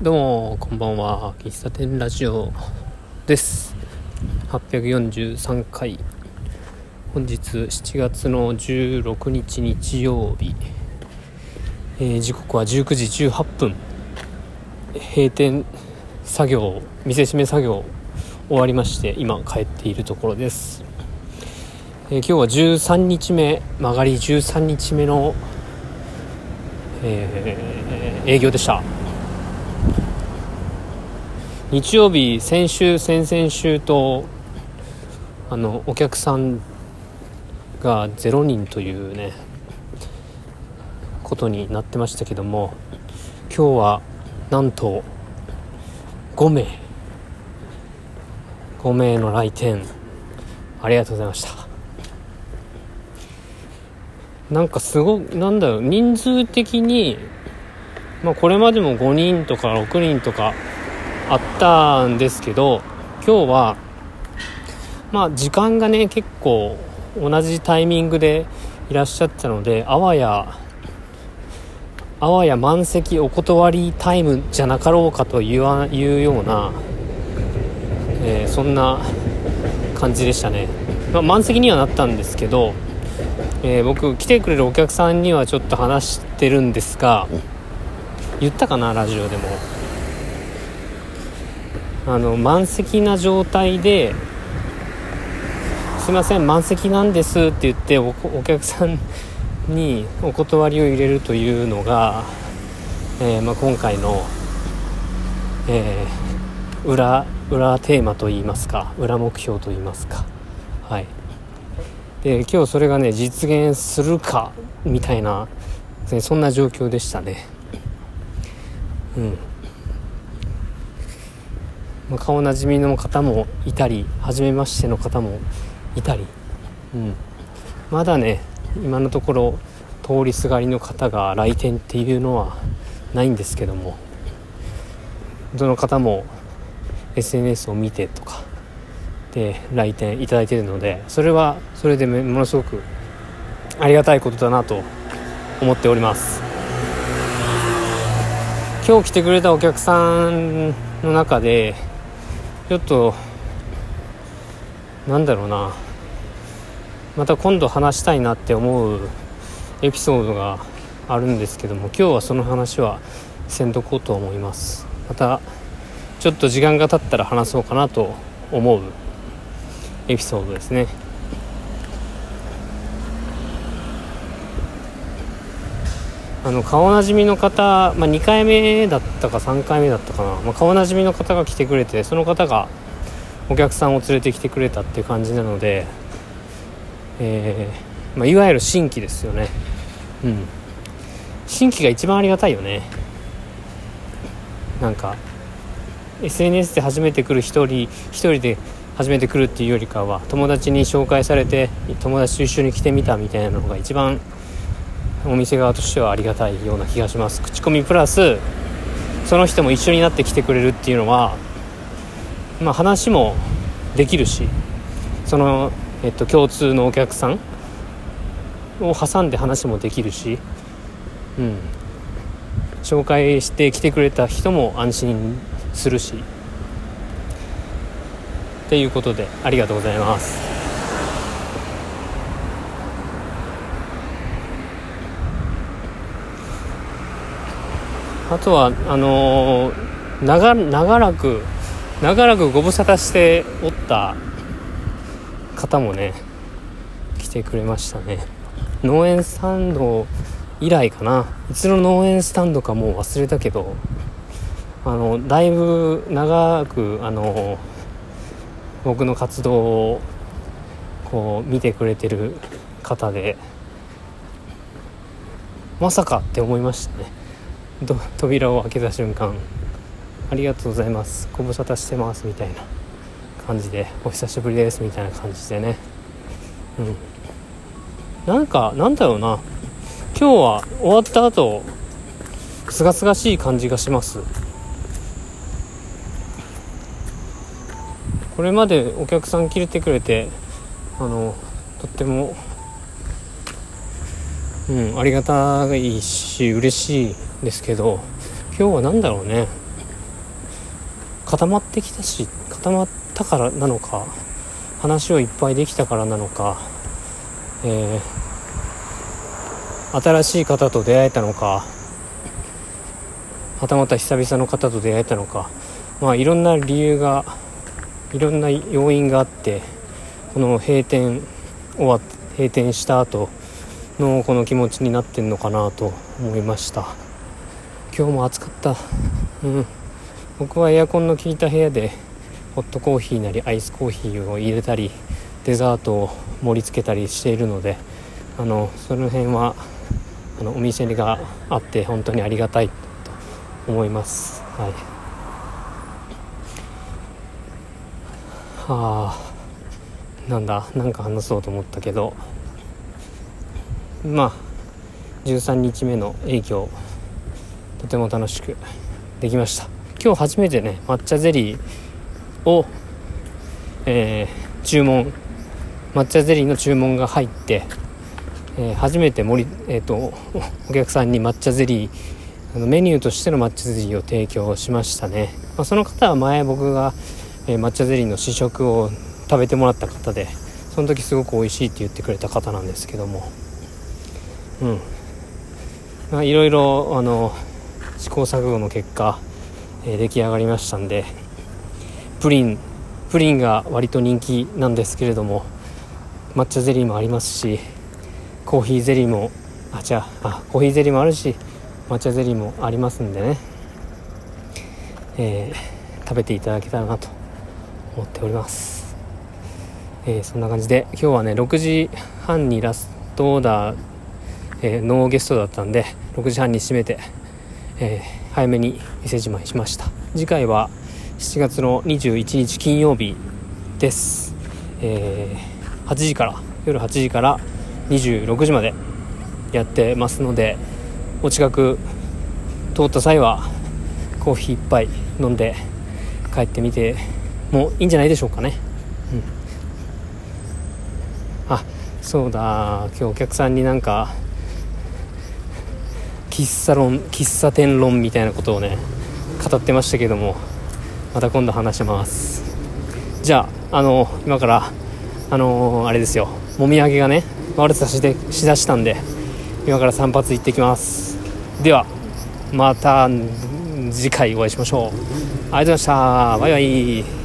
どうもこんばんは。喫茶店ラジオです。843回。本日7月の16日日曜日、えー、時刻は19時18分。閉店作業店閉め作業終わりまして今帰っているところです、えー、今日は13日目曲がり13日目の、えー、営業でした。日曜日先週先々週とあのお客さんが0人というねことになってましたけども今日はなんと5名。5名の来店。ありがとうございました。なんかすごなんだろう人数的にまあこれまでも5人とか6人とかあったんですけど今日はまあ時間がね結構同じタイミングでいらっしゃったのであわやあわや満席お断りタイムじゃなかろうかというような、えー、そんな感じでしたね、まあ、満席にはなったんですけど、えー、僕来てくれるお客さんにはちょっと話してるんですが言ったかなラジオでも。あの満席な状態で「すいません満席なんです」って言ってお客さんにお断りを入れるというのが、えー、まあ、今回の、えー、裏裏テーマといいますか裏目標といいますか。はい。で今日それがね実現するかみたいなそんな状況でしたね。うん。まあ、顔なじみの方もいたり初めましての方もいたり、うん、まだね今のところ通りすがりの方が来店っていうのはないんですけども。どの方も SNS を見てとか。で来店いただいてるのでそれはそれでものすごくありがたいことだなと思っております。今日来てくれたお客さんの中でちょっとなんだろうな。また今度話したいなって思うエピソードがあるんですけども今日はその話はせんとこうと思います。またちょっと時間が経ったら話そうかなと思うエピソードですね。あの顔なじみの方、まあ、2回目だったか3回目だったかな、まあ、顔なじみの方が来てくれてその方がお客さんを連れてきてくれたっていう感じなので、えー、まあ、いわゆる新規ですよね。うん。新規が一番ありがたいよね。なんか SNS で初めて来る1人1人で初めて来るっていうよりかは友達に紹介されて友達と一緒に来てみたみたいなのが一番お店側としてはありがたいような気がします。口コミプラスその人も一緒になって来てくれるっていうのはまあ話もできるしその、えっと、共通のお客さんを挟んで話もできるしうん。紹介して来てくれた人も安心するし。っていうことでありがとうございます。あとはあのー、長長らく長らくご無沙汰しておった方もね来てくれましたね。農園スタンド以来かな。いつの農園スタンドかもう忘れたけどあのだいぶ長くあの僕の活動をこう見てくれてる方でまさかって思いましたね。扉を開けた瞬間ありがとうございます。ご無沙汰してますみたいな感じでお久しぶりですみたいな感じでね。うん。なんかなんだろうな。今日は終わった後すがすがしい感じがします。これまでお客さん切れてくれてあのとってもうんありがたいし嬉しいですけど今日は何だろうね。固まってきたし固まったからなのか話をいっぱいできたからなのか、えー、新しい方と出会えたのかはたまた久々の方と出会えたのかまあいろんな理由がいろんな要因があってこの閉店終わ閉店した後のこの気持ちになってんのかなと思いました。今日も暑かった。うん。僕はエアコンの効いた部屋でホットコーヒーなりアイスコーヒーを入れたりデザートを盛り付けたりしているのであのその辺はあのお店があって本当にありがたいと思います。はい。はあ。なんだなんか話そうと思ったけど。まあ13日目の営業とても楽しくできました。今日初めてね抹茶ゼリーを、えー、注文抹茶ゼリーの注文が入って、えー、初めて森、えーと、お客さんに抹茶ゼリーあのメニューとしての抹茶ゼリーを提供しましたね、まあ、その方は前僕が、えー、抹茶ゼリーの試食を食べてもらった方でその時すごく美味しいって言ってくれた方なんですけども。うん。まあいろいろあの試行錯誤の結果、えー、出来上がりましたんでプリンプリンが割と人気なんですけれども抹茶ゼリーもありますしコーヒーゼリーもあじゃあコーヒーゼリーもあるし抹茶ゼリーもありますんでね、えー、食べていただけたらなと思っております、えー、そんな感じで今日はね6時半にラストオーダー、えー、ノーゲストだったんで6時半に閉めて、え早めに店じまいしました。次回は7月の21日金曜日です、えー、8時から夜8時から26時までやってますのでお近く通った際はコーヒー1杯飲んで帰ってみてもいいんじゃないでしょうかね、うん、あそうだ。今日お客さんになんか喫茶論喫茶店論みたいなことをね語ってましたけどもまた今度話します。じゃああの今からあの、あれですよ。もみあげがね悪さしでしだしたんで今から散髪行ってきます。ではまた次回お会いしましょう。ありがとうございました。バイバイ。